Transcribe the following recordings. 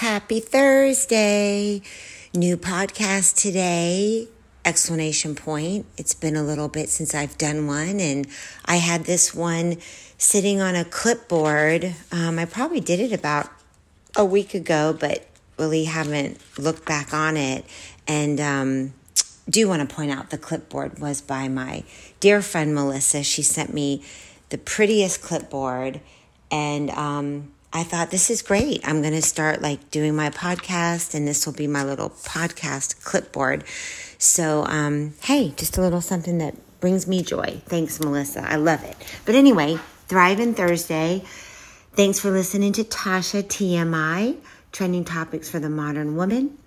Happy Thursday. New podcast today. Explanation point. It's been a little bit since I've done one, and I had this one sitting on a clipboard. Um, I probably did it about a week ago, but really haven't looked back on it. And um, do want to point out the clipboard was by my dear friend Melissa. She sent me the prettiest clipboard, and um, I thought this is great. I'm going to start like doing my podcast and this will be my little podcast clipboard. So, um, hey, just a little something that brings me joy. Thanks, Melissa. I love it. But anyway, Thriving Thursday. Thanks for listening to Tasha TMI, trending topics for the modern woman.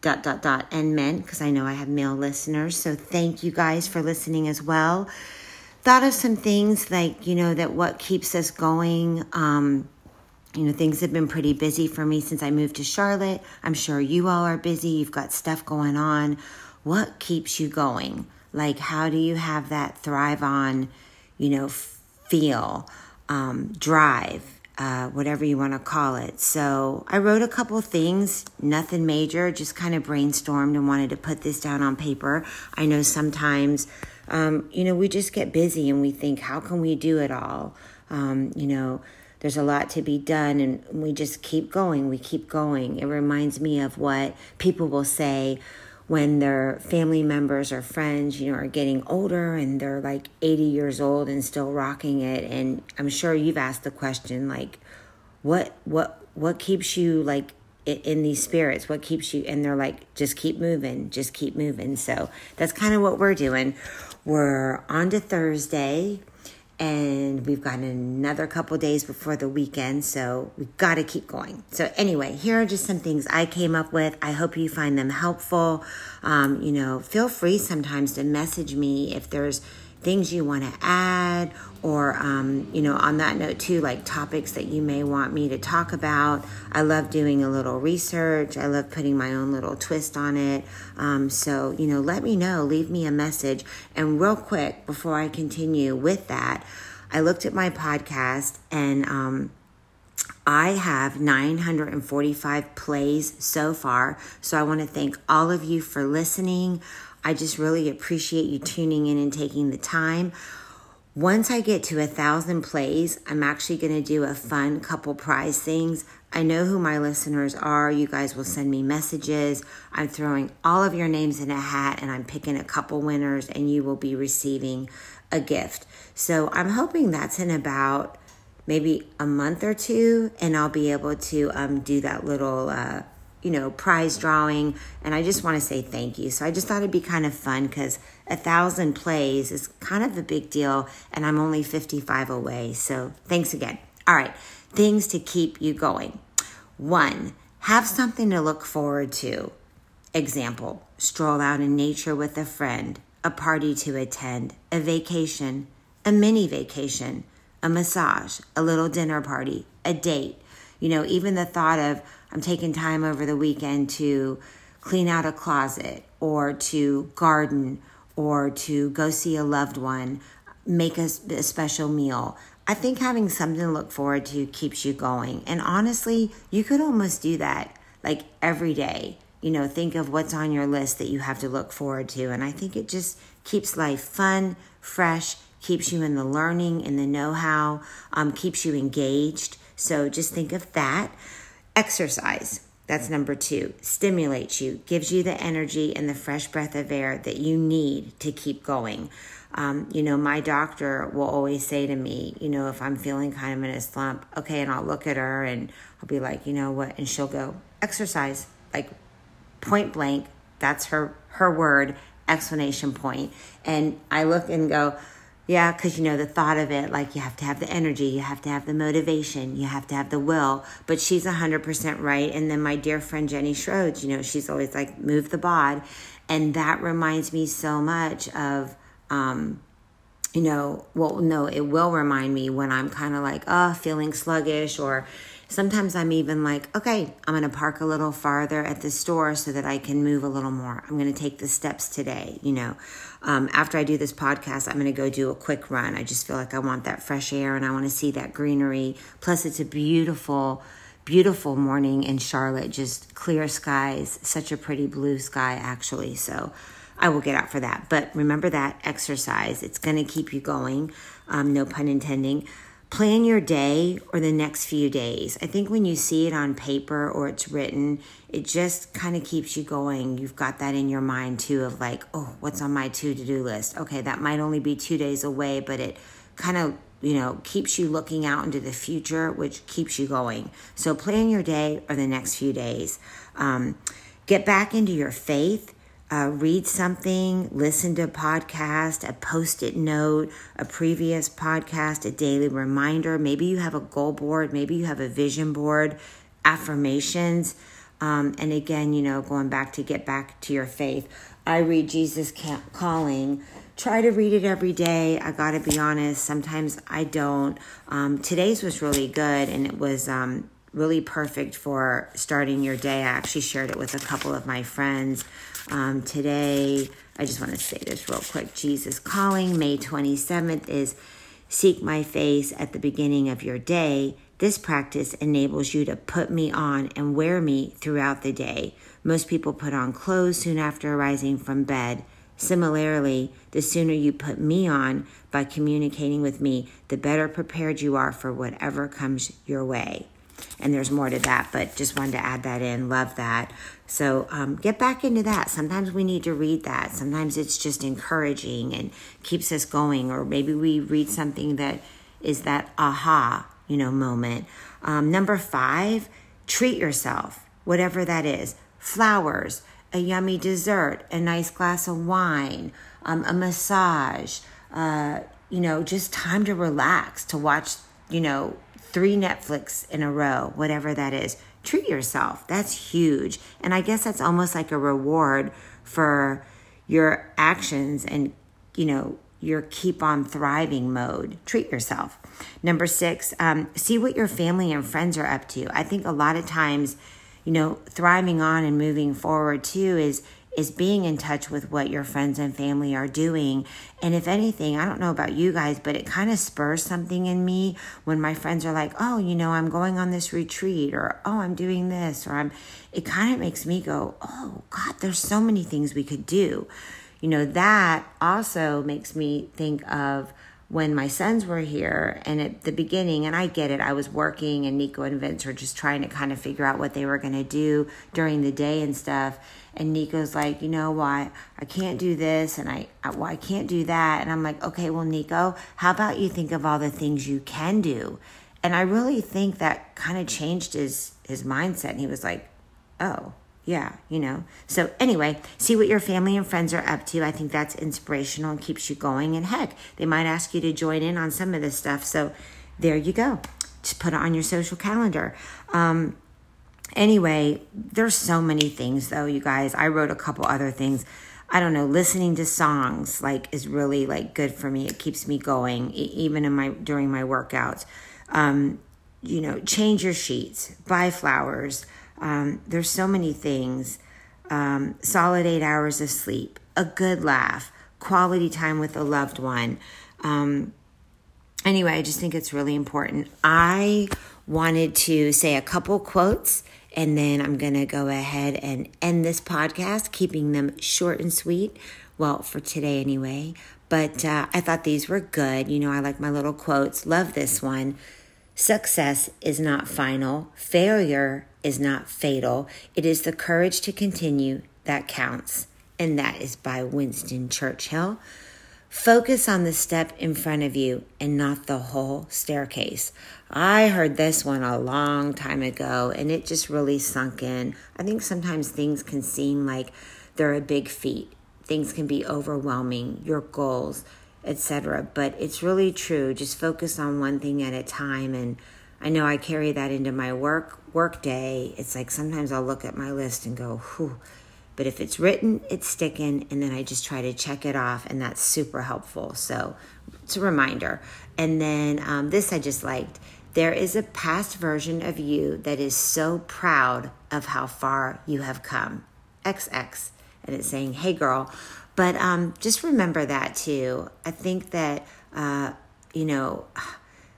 Dot, dot, dot, and men, because I know I have male listeners. So thank you guys for listening as well. Thought of some things like, you know, that what keeps us going. Um, you know, things have been pretty busy for me since I moved to Charlotte. I'm sure you all are busy. You've got stuff going on. What keeps you going? Like, how do you have that thrive on, you know, feel, um, drive, uh, whatever you want to call it? So, I wrote a couple things, nothing major, just kind of brainstormed and wanted to put this down on paper. I know sometimes, um, you know, we just get busy and we think, how can we do it all? Um, you know, there's a lot to be done and we just keep going we keep going. It reminds me of what people will say when their family members or friends you know are getting older and they're like 80 years old and still rocking it and i'm sure you've asked the question like what what what keeps you like in these spirits? What keeps you and they're like just keep moving just keep moving. So that's kind of what we're doing. We're on to thursday and we've got another couple days before the weekend, so we've got to keep going. So, anyway, here are just some things I came up with. I hope you find them helpful. Um, you know, feel free sometimes to message me if there's things you want to add, or, um, you know, on that note, too, like topics that you may want me to talk about. I love doing a little research, I love putting my own little twist on it. Um, so, you know, let me know, leave me a message. And, real quick, before I continue with that, I looked at my podcast and, um, I have 945 plays so far. So I want to thank all of you for listening. I just really appreciate you tuning in and taking the time. Once I get to a thousand plays, I'm actually going to do a fun couple prize things. I know who my listeners are. You guys will send me messages. I'm throwing all of your names in a hat and I'm picking a couple winners, and you will be receiving a gift. So I'm hoping that's in about maybe a month or two, and I'll be able to um, do that little. Uh, you know, prize drawing. And I just want to say thank you. So I just thought it'd be kind of fun because a thousand plays is kind of a big deal. And I'm only 55 away. So thanks again. All right. Things to keep you going. One, have something to look forward to. Example, stroll out in nature with a friend, a party to attend, a vacation, a mini vacation, a massage, a little dinner party, a date. You know, even the thought of, I'm taking time over the weekend to clean out a closet or to garden or to go see a loved one, make a, a special meal. I think having something to look forward to keeps you going. And honestly, you could almost do that like every day. You know, think of what's on your list that you have to look forward to. And I think it just keeps life fun, fresh, keeps you in the learning and the know how, um, keeps you engaged. So just think of that. Exercise. That's number two. Stimulates you, gives you the energy and the fresh breath of air that you need to keep going. Um, you know, my doctor will always say to me, you know, if I'm feeling kind of in a slump, okay, and I'll look at her and I'll be like, you know what? And she'll go, exercise, like point blank. That's her her word, explanation point. And I look and go, yeah, because you know, the thought of it, like you have to have the energy, you have to have the motivation, you have to have the will. But she's 100% right. And then my dear friend Jenny Schroeds, you know, she's always like, move the bod. And that reminds me so much of, um, you know, well, no, it will remind me when I'm kind of like, oh, feeling sluggish or, Sometimes I'm even like, okay, I'm going to park a little farther at the store so that I can move a little more. I'm going to take the steps today. You know, um, after I do this podcast, I'm going to go do a quick run. I just feel like I want that fresh air and I want to see that greenery. Plus, it's a beautiful, beautiful morning in Charlotte, just clear skies, such a pretty blue sky, actually. So I will get out for that. But remember that exercise, it's going to keep you going, um, no pun intending. Plan your day or the next few days. I think when you see it on paper or it's written, it just kind of keeps you going. You've got that in your mind too of like, oh, what's on my to do list? Okay, that might only be two days away, but it kind of you know, keeps you looking out into the future, which keeps you going. So plan your day or the next few days. Um, get back into your faith. Uh, read something, listen to a podcast, a post it note, a previous podcast, a daily reminder. Maybe you have a goal board, maybe you have a vision board, affirmations. Um, and again, you know, going back to get back to your faith, I read Jesus Calling try to read it every day. I got to be honest, sometimes I don't. Um, today's was really good and it was um, really perfect for starting your day. I actually shared it with a couple of my friends. Um, today, I just want to say this real quick Jesus Calling, May 27th, is Seek My Face at the beginning of your day. This practice enables you to put me on and wear me throughout the day. Most people put on clothes soon after arising from bed. Similarly, the sooner you put me on by communicating with me, the better prepared you are for whatever comes your way. And there's more to that, but just wanted to add that in. Love that. So um, get back into that. Sometimes we need to read that. Sometimes it's just encouraging and keeps us going. Or maybe we read something that is that aha, you know, moment. Um, number five, treat yourself, whatever that is. Flowers, a yummy dessert, a nice glass of wine, um, a massage, uh, you know, just time to relax, to watch, you know, three Netflix in a row, whatever that is. Treat yourself. That's huge. And I guess that's almost like a reward for your actions and, you know, your keep on thriving mode. Treat yourself. Number six, um, see what your family and friends are up to. I think a lot of times, you know, thriving on and moving forward too is is being in touch with what your friends and family are doing. And if anything, I don't know about you guys, but it kind of spurs something in me when my friends are like, "Oh, you know, I'm going on this retreat," or "Oh, I'm doing this," or "I'm." It kind of makes me go, "Oh God, there's so many things we could do." You know, that also makes me think of when my sons were here and at the beginning and i get it i was working and nico and vince were just trying to kind of figure out what they were going to do during the day and stuff. And nico's like you know why? I can't do this and i well, i can't do that. And i'm like okay well nico how about you think of all the things you can do? And i really think that kind of changed his his mindset and he was like oh yeah, you know. So, anyway, see what your family and friends are up to. I think that's inspirational and keeps you going. And heck, they might ask you to join in on some of this stuff. So, there you go. Just put it on your social calendar. Um, anyway, there's so many things, though, you guys. I wrote a couple other things. I don't know, listening to songs like is really like good for me. It keeps me going even in my during my workouts. Um, you know, change your sheets, buy flowers, um, there's so many things. Um, solid eight hours of sleep, a good laugh, quality time with a loved one. Um, anyway, I just think it's really important. I wanted to say a couple quotes and then I'm going to go ahead and end this podcast, keeping them short and sweet. Well, for today anyway. But uh, I thought these were good. You know, I like my little quotes. Love this one. Success is not final, failure is not fatal. It is the courage to continue that counts. And that is by Winston Churchill. Focus on the step in front of you and not the whole staircase. I heard this one a long time ago and it just really sunk in. I think sometimes things can seem like they're a big feat, things can be overwhelming, your goals etc. But it's really true. Just focus on one thing at a time. And I know I carry that into my work work day. It's like sometimes I'll look at my list and go, whew. But if it's written, it's sticking, and then I just try to check it off, and that's super helpful. So it's a reminder. And then um, this I just liked. There is a past version of you that is so proud of how far you have come. XX. And it's saying, hey girl, but um, just remember that too. I think that, uh, you know,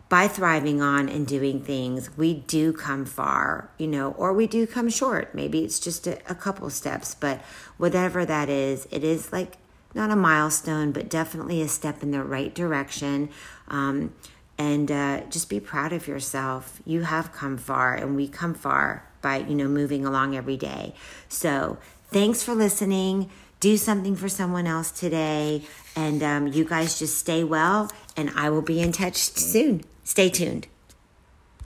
by thriving on and doing things, we do come far, you know, or we do come short. Maybe it's just a, a couple steps, but whatever that is, it is like not a milestone, but definitely a step in the right direction. Um, and uh, just be proud of yourself. You have come far, and we come far by you know moving along every day. So thanks for listening. Do something for someone else today, and um, you guys just stay well. And I will be in touch soon. Stay tuned.